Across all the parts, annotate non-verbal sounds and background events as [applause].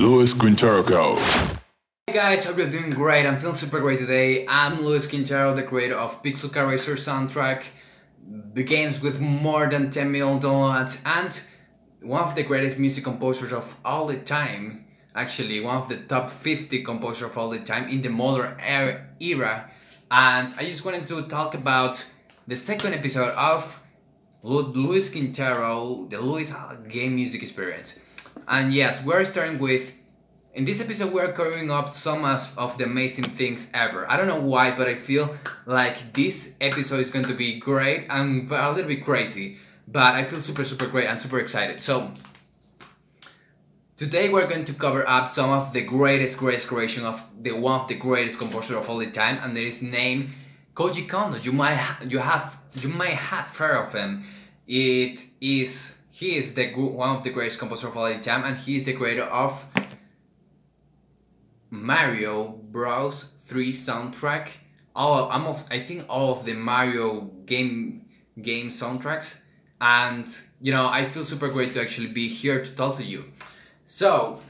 Luis Quintero. Hey guys, hope you're doing great. I'm feeling super great today. I'm Luis Quintero, the creator of Pixel Car Racer soundtrack, the games with more than 10 million downloads, and one of the greatest music composers of all the time. Actually, one of the top 50 composers of all the time in the modern era. And I just wanted to talk about the second episode of Luis Quintero, the Luis Game Music Experience. And yes, we're starting with. In this episode, we're covering up some of the amazing things ever. I don't know why, but I feel like this episode is going to be great and a little bit crazy. But I feel super, super great and super excited. So, today we're going to cover up some of the greatest, greatest creation of the one of the greatest composers of all the time, and there is named Koji Kondo. You might you have you might have heard of him. It is he is the one of the greatest composers of all time, and he is the creator of Mario Bros. 3 soundtrack. All almost, I think all of the Mario game game soundtracks, and you know I feel super great to actually be here to talk to you. So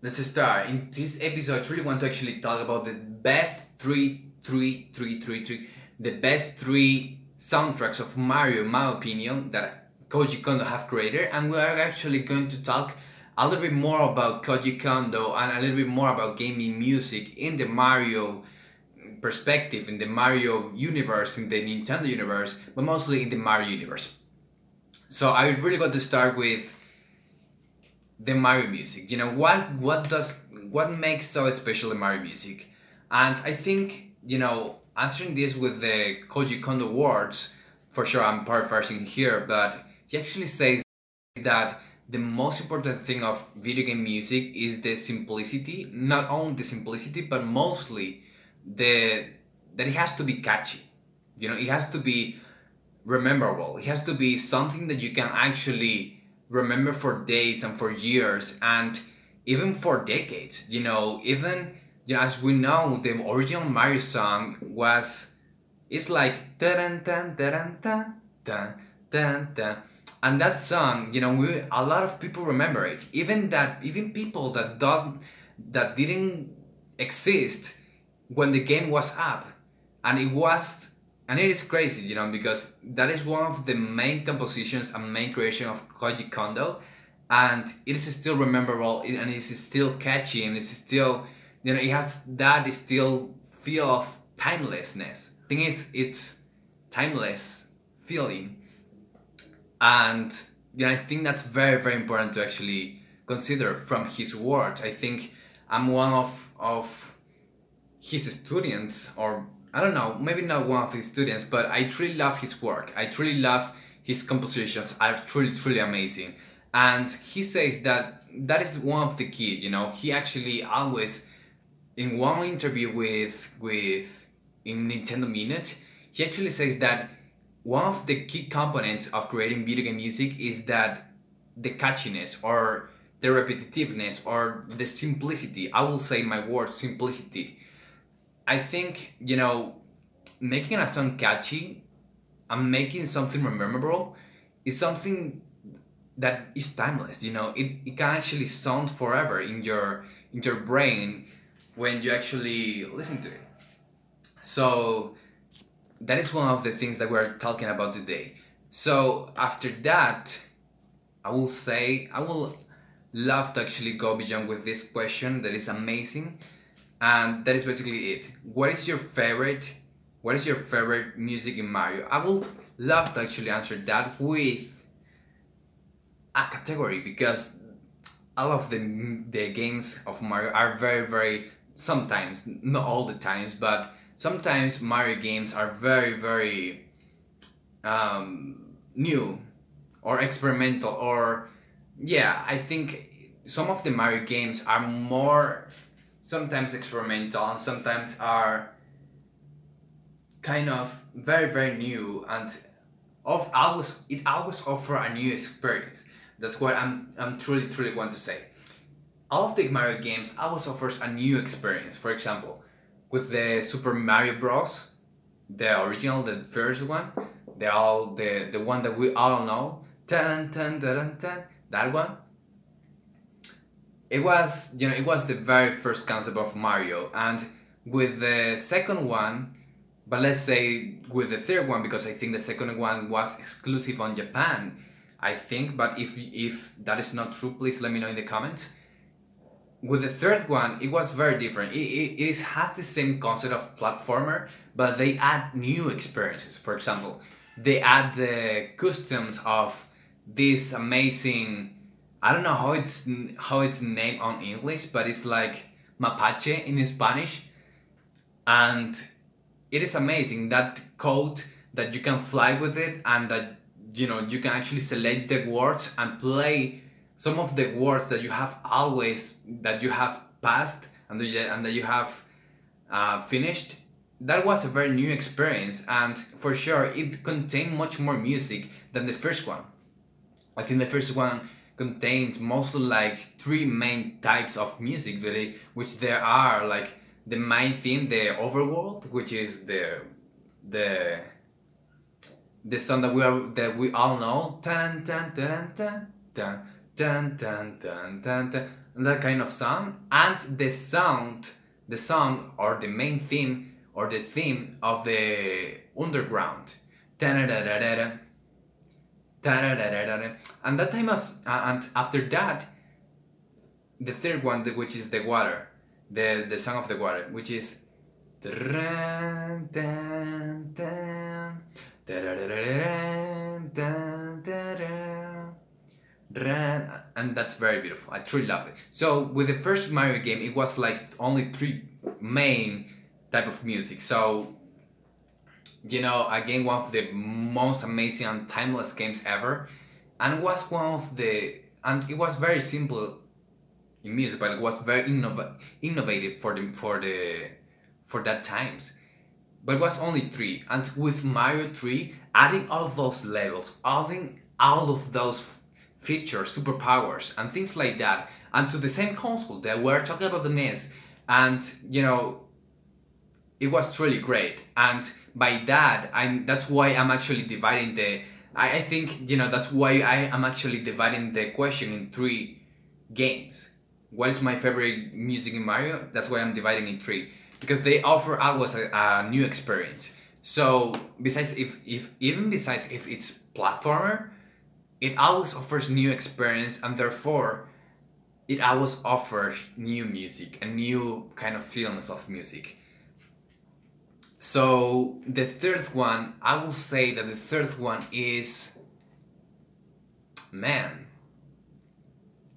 let's start. In this episode, I really want to actually talk about the best three, three, three, three, three, the best three soundtracks of Mario, in my opinion, that Koji Kondo have created, and we are actually going to talk a little bit more about Koji Kondo and a little bit more about gaming music in the Mario perspective, in the Mario universe, in the Nintendo universe, but mostly in the Mario universe. So I really got to start with the Mario music. You know what what does what makes so special the Mario music, and I think you know answering this with the Koji Kondo words. For sure, I'm paraphrasing here, but he actually says that the most important thing of video game music is the simplicity not only the simplicity but mostly the that it has to be catchy. You know it has to be rememberable. It has to be something that you can actually remember for days and for years and even for decades. You know even you know, as we know the original mario song was it's like dun dun dun dun dun dun dun and that song you know we a lot of people remember it. Even that even people that doesn't that didn't exist when the game was up. And it was and it is crazy you know because that is one of the main compositions and main creation of koji kondo. And it is still memorable and it is still catchy and it's still you know it has that still feel of timelessness. I think it's it's timeless feeling and yeah, I think that's very very important to actually consider from his words. I think I'm one of of his students, or I don't know, maybe not one of his students, but I truly love his work. I truly love his compositions. Are truly truly amazing, and he says that that is one of the key. You know, he actually always in one interview with with in Nintendo Minute, he actually says that one of the key components of creating video game music is that the catchiness or the repetitiveness or the simplicity. I will say my word simplicity. I think, you know, making a song catchy and making something memorable is something that is timeless, you know. It, it can actually sound forever in your in your brain when you actually listen to it. So that is one of the things that we're talking about today. So after that, I will say I will love to actually go beyond with this question that is amazing, and that is basically it. What is your favorite? What is your favorite music in Mario? I will love to actually answer that with a category because all of the the games of Mario are very very sometimes not all the times but sometimes Mario games are very, very um, new or experimental, or yeah, I think some of the Mario games are more sometimes experimental and sometimes are kind of very, very new and of always it always offer a new experience. That's what I'm I'm truly truly want to say. All of the Mario games always offers a new experience. For example, with the Super Mario Bros. The original, the first one, the all the the one that we all know, tan, that one. it was you know it was the very first concept of Mario, and with the second one, but let's say with the third one because I think the second one was exclusive on Japan. I think, but if if that is not true, please let me know in the comments. With the third one, it was very different. It, it, has the same concept of platformer, but they add new experiences. For example, they add the customs of this amazing I don't know how it's how it's named on English, but it's like Mapache in Spanish, and it is amazing that code that you can fly with it and that you know you can actually select the words and play some of the words that you have always that you have passed and that you, have uh, finished that was a very new experience. And for sure it contained much more music than the first one. I think the first one contained mostly like three main types of music really which there are like the main theme the overworld which is the the the song that we are that we all know. Dun, dun, dun, dun, dun, dun, dun, dun, dun, dun, that kind of song and the sound the song or the main theme or the theme of the underground. And that time was, uh, and after that, the third one, which is the water, the the song of the water, which is. And that's very beautiful. I truly love it. So with the first Mario game, it was like only three main type of music. So you know, again, one of the most amazing and timeless games ever, and was one of the and it was very simple in music, but it was very innov- innovative for the for the for that times. But it was only three, and with Mario three, adding all those levels, adding all of those features, superpowers, and things like that, and to the same console that we're talking about the NES, and you know it was truly great. And by that i'm that's why i'm actually dividing the I, I think you know that's why i am actually dividing the question in three games. What is my favorite music in mario? That's why i'm dividing in three. Because they offer always a, a new experience. So besides if if even besides if it's platformer it always offers new experience and therefore it always offers new music and new kind of feelings of music so the third one, I will say that the third one is man.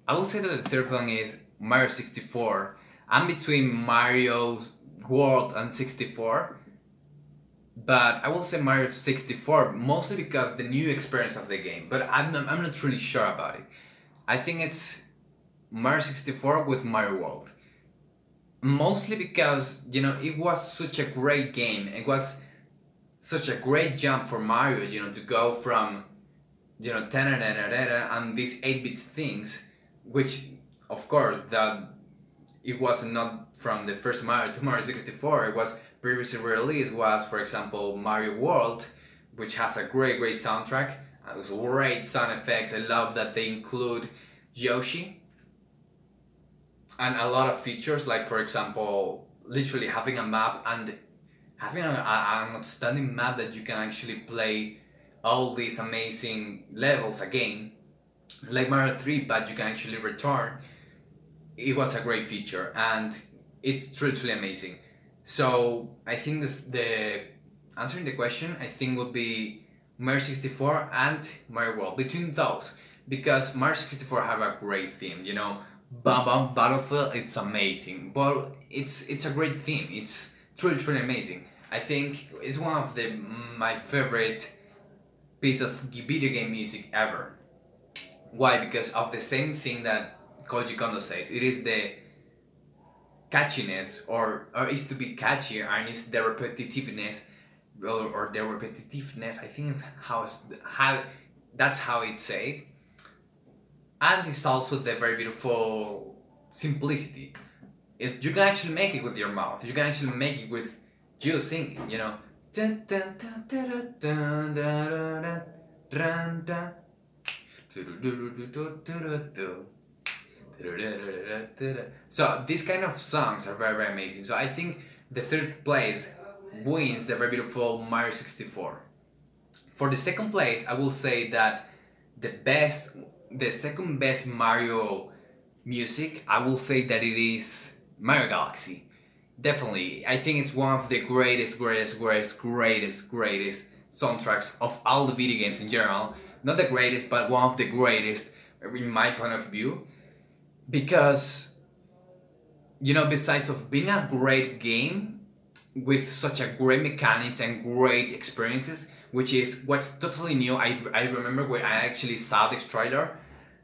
I will say that the third one is Mario 64. I'm between Mario World and 64. But I will say Mario 64 mostly because the new experience of the game. But I'm not, I'm not really sure about it. I think it's Mario 64 with Mario World mostly because you know it was such a great game it was such a great jump for mario you know to go from you know and these 8-bit things which of course that it was not from the first mario to mario 64 it was previously released was for example mario world which has a great great soundtrack and great sound effects. I love that they include yoshi and a lot of features like for example literally having a map and having a, an outstanding map that you can actually play all these amazing levels again. Like mario 3 but you can actually return. It was a great feature and it's truly amazing so i think the, the answering the question i think would be mario 64 and mario world between those because mario 64 have a great theme you know Bob-omb Battlefield, it's amazing. But it's it's a great theme. It's truly truly amazing. I think it's one of the mm, my favorite piece of video game music ever. Why? Because of the same thing that Koji Kondo says. It is the catchiness, or or is to be catchy, and it's the repetitiveness, or, or the repetitiveness. I think it's how it's, how that's how it's said and it's also the very beautiful simplicity. If you can actually make it with your mouth, you can actually make it with you singing, you know. So these kind of songs are very very amazing. So I think the third place wins the very beautiful Mario 64. For the second place, I will say that the best, the second best Mario music, I will say that it is Mario Galaxy. Definitely, I think it's one of the greatest, greatest, greatest, greatest, greatest soundtracks of all the video games in general. Not the greatest, but one of the greatest in my point of view, because you know, besides of being a great game with such a great mechanics and great experiences, which is what's totally new. I, I remember when I actually saw this trailer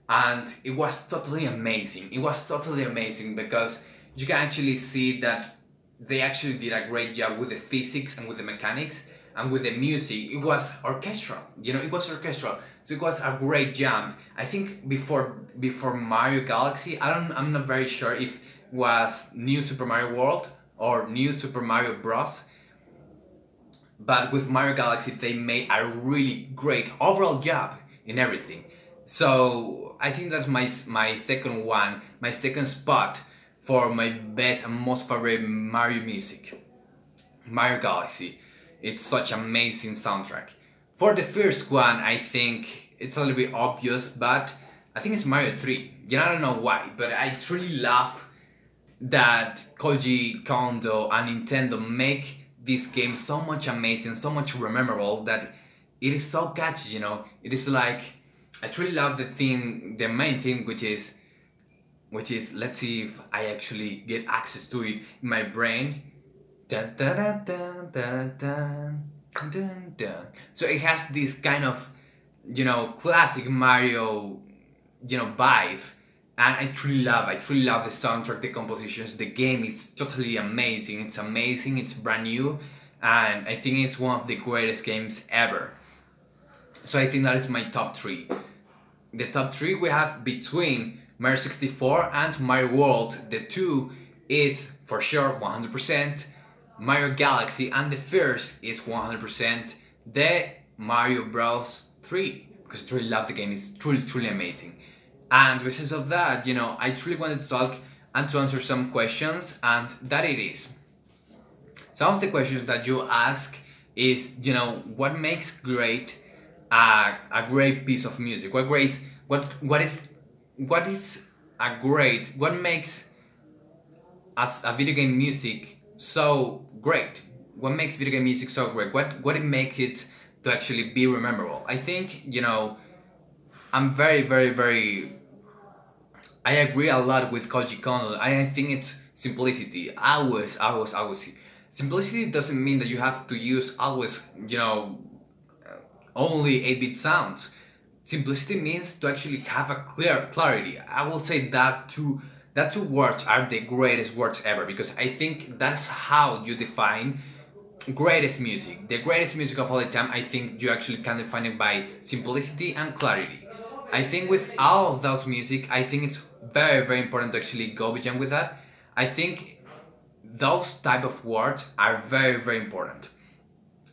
and it was totally amazing. It was totally amazing because you can actually see that they actually did a great job with the physics and with the mechanics and with the music. It was orchestral, you know, it was orchestral. So it was a great jump. I think before before Mario Galaxy, I don't I'm not very sure if it was New Super Mario World or New Super Mario Bros. But with Mario Galaxy, they made a really great overall job in everything. So I think that's my my second one, my second spot for my best and most favorite Mario music. Mario Galaxy. It's such amazing soundtrack. For the first one, I think it's a little bit obvious, but I think it's Mario 3. You know, I don't know why, but I truly love that Koji Kondo and Nintendo make this game so much amazing, so much memorable that it is so catchy, you know. It is like I truly love the theme, the main theme, which is which is let's see if I actually get access to it in my brain. So it has this kind of, you know, classic Mario, you know, vibe. And I truly love I truly love the soundtrack the compositions the game. It's totally amazing. It's amazing. It's brand new. And I think it's one of the greatest games ever. So I think that is my top three. The top three we have between Mario 64 and Mario World. The two is for sure 100% Mario Galaxy and the first is 100% the Mario Bros 3 because I truly love the game it's truly truly amazing and because of that, you know, I truly wanted to talk and to answer some questions, and that it is. Some of the questions that you ask is, you know, what makes great a, a great piece of music? What great what what is what is a great what makes as a video game music so great? What makes video game music so great? What what it makes it to actually be memorable? I think, you know, I'm very, very, very I agree a lot with Koji Kondo. I think it's simplicity. Always, always, always. Simplicity doesn't mean that you have to use always, you know, only 8-bit sounds. Simplicity means to actually have a clear clarity. I will say that two that two words are the greatest words ever because I think that's how you define greatest music. The greatest music of all the time, I think you actually can define it by simplicity and clarity. I think with all of those music, I think it's very very important to actually go beyond with that. I think those type of words are very very important.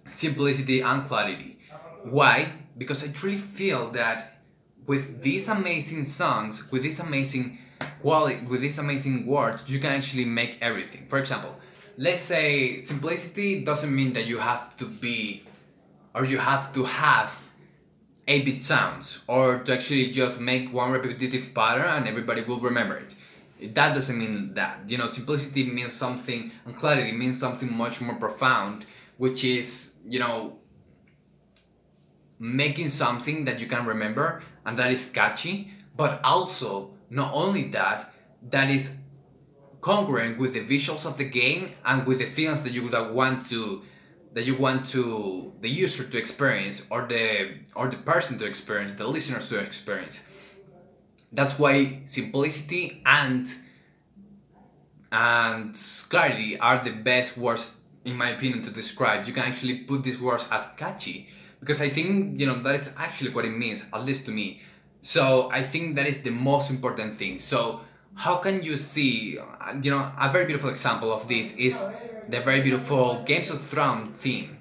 Simplicity and clarity. Why? Because I truly feel that with these amazing songs, with these amazing quality, with these amazing words, you can actually make everything. For example, let's say simplicity doesn't mean that you have to be or you have to have 8-bit sounds or to actually just make one repetitive pattern and everybody will remember it. That doesn't mean that. You know, simplicity means something and clarity means something much more profound, which is, you know, making something that you can remember and that is catchy, but also not only that, that is congruent with the visuals of the game and with the feelings that you would want to that you want to the user to experience or the or the person to experience the listeners to experience. That's why simplicity and and clarity are the best words in my opinion to describe. You can actually put these words as catchy because i think you know that is actually what it means at least to me so i think that is the most important thing so how can you see uh, you know a very beautiful example of this is the very beautiful Games of Thrones theme.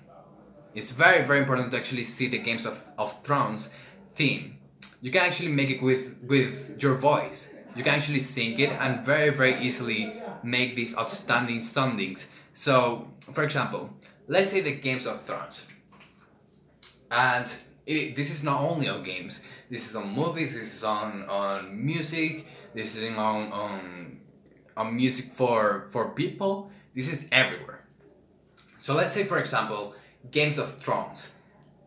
It's very, very important to actually see the Games of, of Thrones theme. You can actually make it with, with your voice. you can actually sing it and very very easily make these outstanding soundings. So, for example, let's say the Games of Thrones, and it, this is not only on games. This is on movies. This is on on music. This is on on on music for for people. This is everywhere. So let's say, for example, Games of Thrones.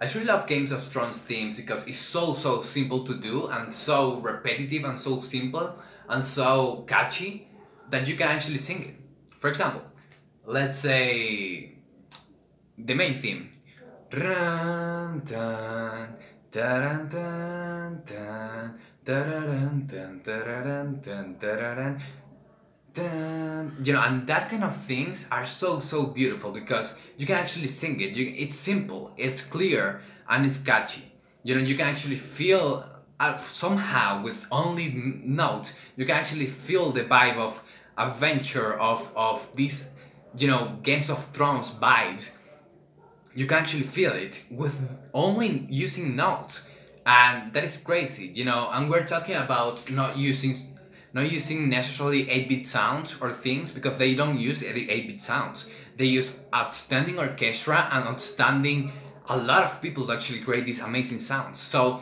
I really love Games of Thrones themes because it's so so simple to do and so repetitive and so simple and so catchy that you can actually sing it. For example, let's say the main theme. You know, and that kind of things are so so beautiful because you can actually sing it. You, it's simple, it's clear, and it's catchy. You know, you can actually feel uh, somehow with only notes, you can actually feel the vibe of adventure of of these, you know, Games of Thrones vibes. You can actually feel it with only using notes, and that is crazy. You know, and we're talking about not using not using necessarily 8-bit sounds or things because they don't use 8-bit sounds. They use outstanding orchestra and outstanding a lot of people to actually create these amazing sounds. So,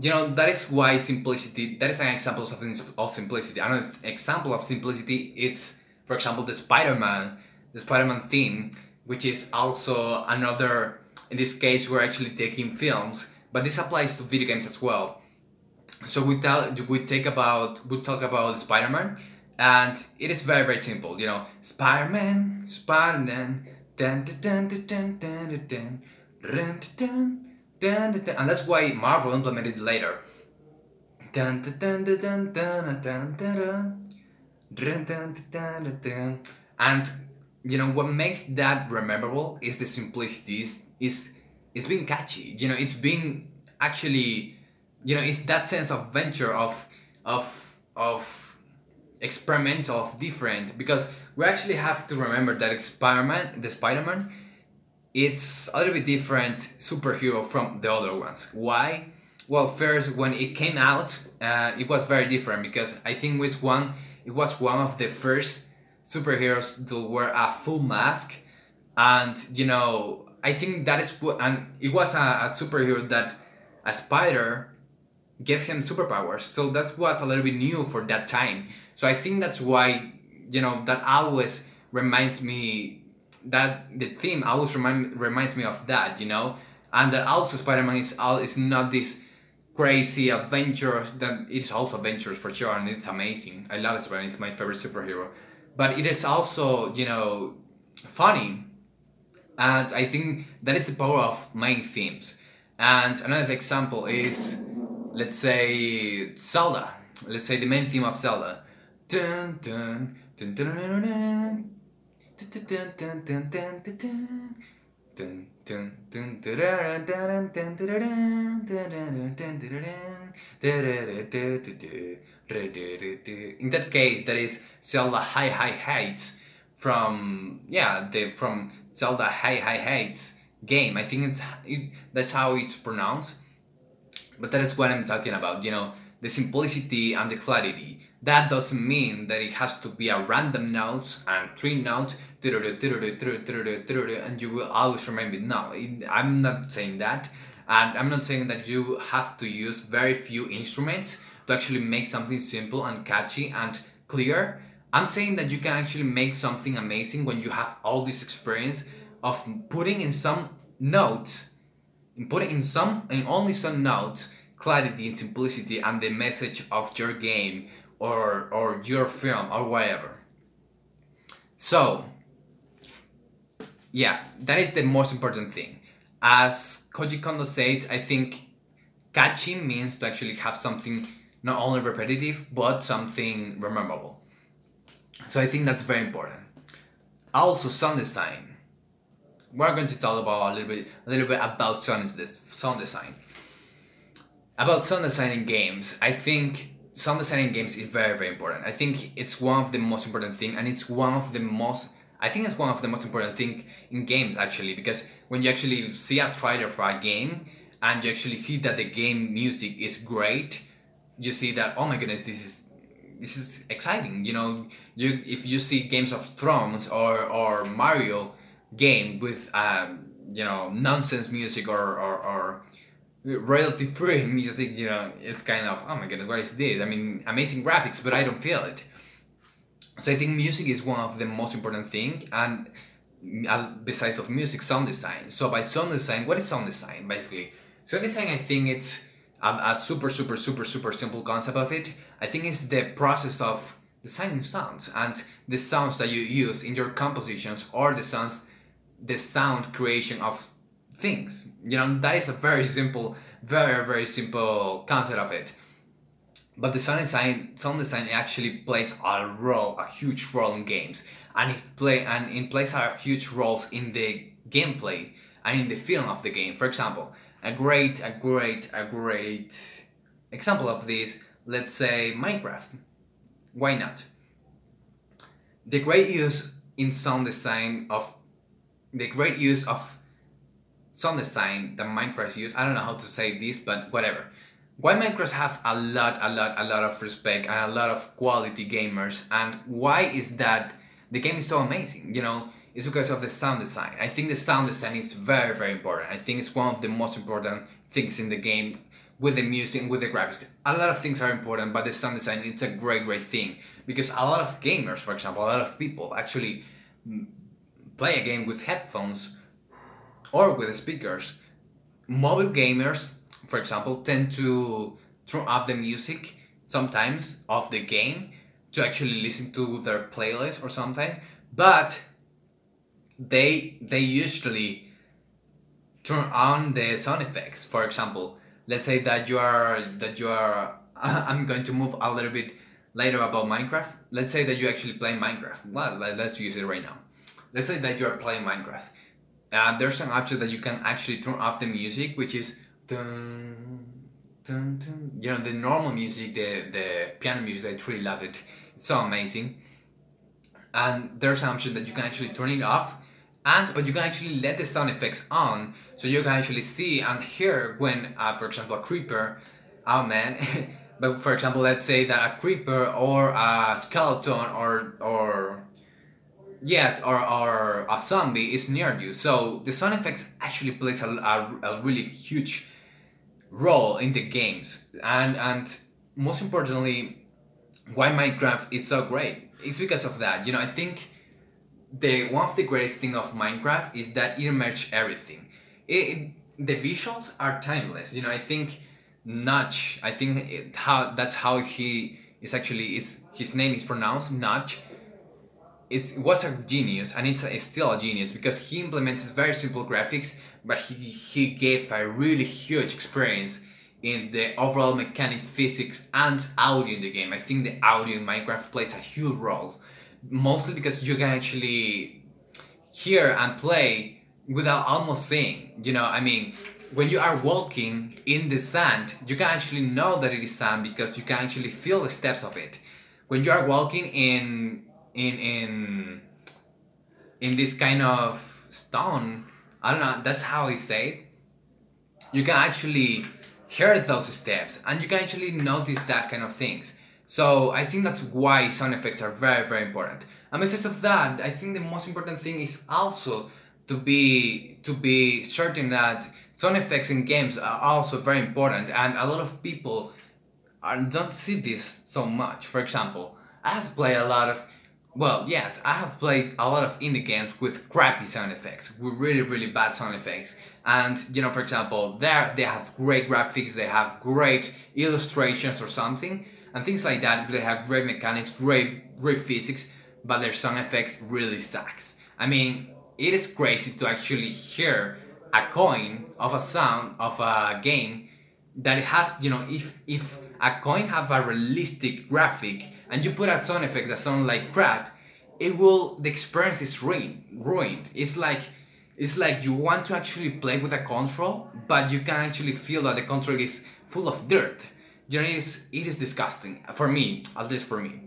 you know, that is why simplicity, that is an example of, of simplicity. Another example of simplicity is, for example, the Spider-Man, the Spider-Man theme, which is also another, in this case, we're actually taking films, but this applies to video games as well so we tell we take about we talk about Spider-Man and it is very very simple you know Spider-Man Spider-Man dun, dun, dun, dun, dun, dun, dun, dun, dun, dun, dun, and that's why Marvel implemented it later dun, dun, dun, dun, dun, dun, dun, dun, dun, dun, dun, and you know what makes that memorable is the simplicity is is it's being catchy. You know it's being actually you know it's that sense of venture of of of experimental of different because we actually have to remember that spider-man the spider-man it's a little bit different superhero from the other ones. Why? Well first when it came out uh, it was very different because i think it was one it was one of the first superheroes to wear a full mask and you know i think that is what and it was a, a superhero that a spider gave him superpowers. So that was a little bit new for that time. So I think that's why you know that always reminds me that the theme always remind, reminds me of that. You know, and that also Spider-Man is all is not this crazy adventure that it's also adventures for sure and it's amazing. I love Spider-Man. It's my favorite superhero, but it is also you know funny. And I think that is the power of main themes. And another example is let's say Zelda. Let's say the main theme of Zelda. Dun, dun, dun, dun, dun, dun, in that case, that is Zelda High High Heights from yeah the from Zelda High High Heights game. I think it's it, that's how it's pronounced but that is what I'm talking about, you know, the simplicity and the clarity. That doesn't mean that it has to be a random notes and three notes, and you will always remember. No, I'm not saying that. And I'm not saying that you have to use very few instruments to actually make something simple and catchy and clear. I'm saying that you can actually make something amazing when you have all this experience of putting in some notes putting in some in only some notes clarity and simplicity and the message of your game or or your film or whatever. So yeah that is the most important thing. As koji kondo says i think catchy means to actually have something not only repetitive but something memorable so i think that's very important. Also sound design. We're going to talk about a little bit a little bit about sound sound design. About sound design in games, I think sound design in games is very very important. I think it's one of the most important thing, and it's one of the most. I think it's one of the most important thing in games actually because when you actually see a trailer for a game and you actually see that the game music is great, you see that oh my goodness this is this is exciting. You know, you if you see Games of Thrones or or Mario game with um, you know nonsense music or or, or royalty free [laughs] music, you know, it's kind of oh my god, what is this? I mean, amazing graphics, but I don't feel it. So I think music is one of the most important thing, and uh, besides of music, sound design. So by sound design, what is sound design basically? Sound design, I think it's a, a super super super super simple concept of it. I think it's the process of designing sounds and the sounds that you use in your compositions or the sounds, the sound creation of things. You know, that is a very simple, very, very simple concept of it. But the sound design, sound design actually plays a role, a huge role in games, and it play and it plays a huge roles in the gameplay and in the feeling of the game. For example, a great, a great, a great example of this, let's say Minecraft. Why not? The great use in sound design of the great use of sound design that Minecraft use. I don't know how to say this, but whatever. Why Minecraft have a lot, a lot, a lot of respect and a lot of quality gamers, and why is that the game is so amazing? You know, it's because of the sound design. I think the sound design is very, very important. I think it's one of the most important things in the game with the music, with the graphics. A lot of things are important, but the sound design it's a great, great thing because a lot of gamers, for example, a lot of people actually play a game with headphones or with the speakers. Mobile gamers, for example, tend to turn off the music sometimes of the game to actually listen to their playlist or something, but they they usually turn on the sound effects. For example, let's say that you are that you are [laughs] I'm going to move a little bit later about Minecraft. Let's say that you actually play Minecraft. Well, let's use it right now. Let's say that you are playing Minecraft uh, there's an option that you can actually turn off the music, which is dun, dun, dun. you know the normal music, the the piano music. I truly love it. It's so amazing. And there's an option that you can actually turn it off, and but you can actually let the sound effects on, so you can actually see and hear when, uh, for example, a creeper. Oh man. [laughs] but for example, let's say that a creeper or a skeleton or or yes or, or a zombie is near you. So the sound effects actually plays a, a, a really huge role in the games. And and most importantly why minecraft is so great? It's because of that. You know i think the one of the greatest thing of minecraft is that it merges everything. It, it, the visuals are timeless. You know i think notch i think it, how that's how he is actually is his name is pronounced notch it was a genius and it's, a, it's still a genius because he implements very simple graphics but he, he gave a really huge experience in the overall mechanics physics and audio in the game. I think the audio in minecraft plays a huge role mostly because you can actually hear and play without almost seeing you know i mean when you are walking in the sand you can actually know that it is sand because you can actually feel the steps of it. When you are walking in in in in this kind of stone i don't know that's how he said you can actually hear those steps and you can actually notice that kind of things. So i think that's why sound effects are very very important. And besides of that i think the most important thing is also to be to be certain that sound effects in games are also very important and a lot of people are, don't see this so much. For example i have played a lot of well, yes, I have played a lot of indie games with crappy sound effects, with really, really bad sound effects. And, you know, for example, there they have great graphics, they have great illustrations or something, and things like that. They have great mechanics, great, great physics, but their sound effects really sucks. I mean, it is crazy to actually hear a coin of a sound of a game that has, you know, if if a coin have a realistic graphic and you put out sound effects that sound like crap, it will the experience is ruined. Ruined. It's like it's like you want to actually play with a control, but you can actually feel that the control is full of dirt. You know, it is it is disgusting for me, at least for me.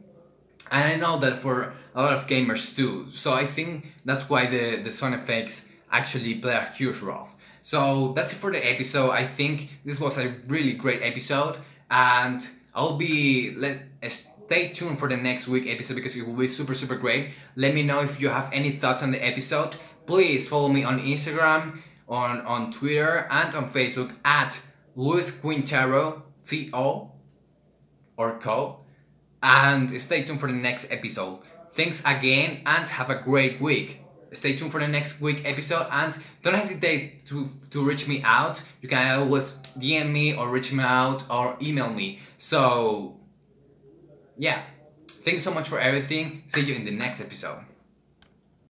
And I know that for a lot of gamers too. So I think that's why the the sound effects actually play a huge role. So that's it for the episode. I think this was a really great episode, and I'll be let stay tuned for the next week episode because it will be super super great. Let me know if you have any thoughts on the episode. Please follow me on Instagram, on on Twitter, and on Facebook at Luis Quintero T O or Co. And stay tuned for the next episode. Thanks again and have a great week. Stay tuned for the next week episode and don't hesitate to, to reach me out. You can always DM me or reach me out or email me. So, yeah. Thanks so much for everything. See you in the next episode.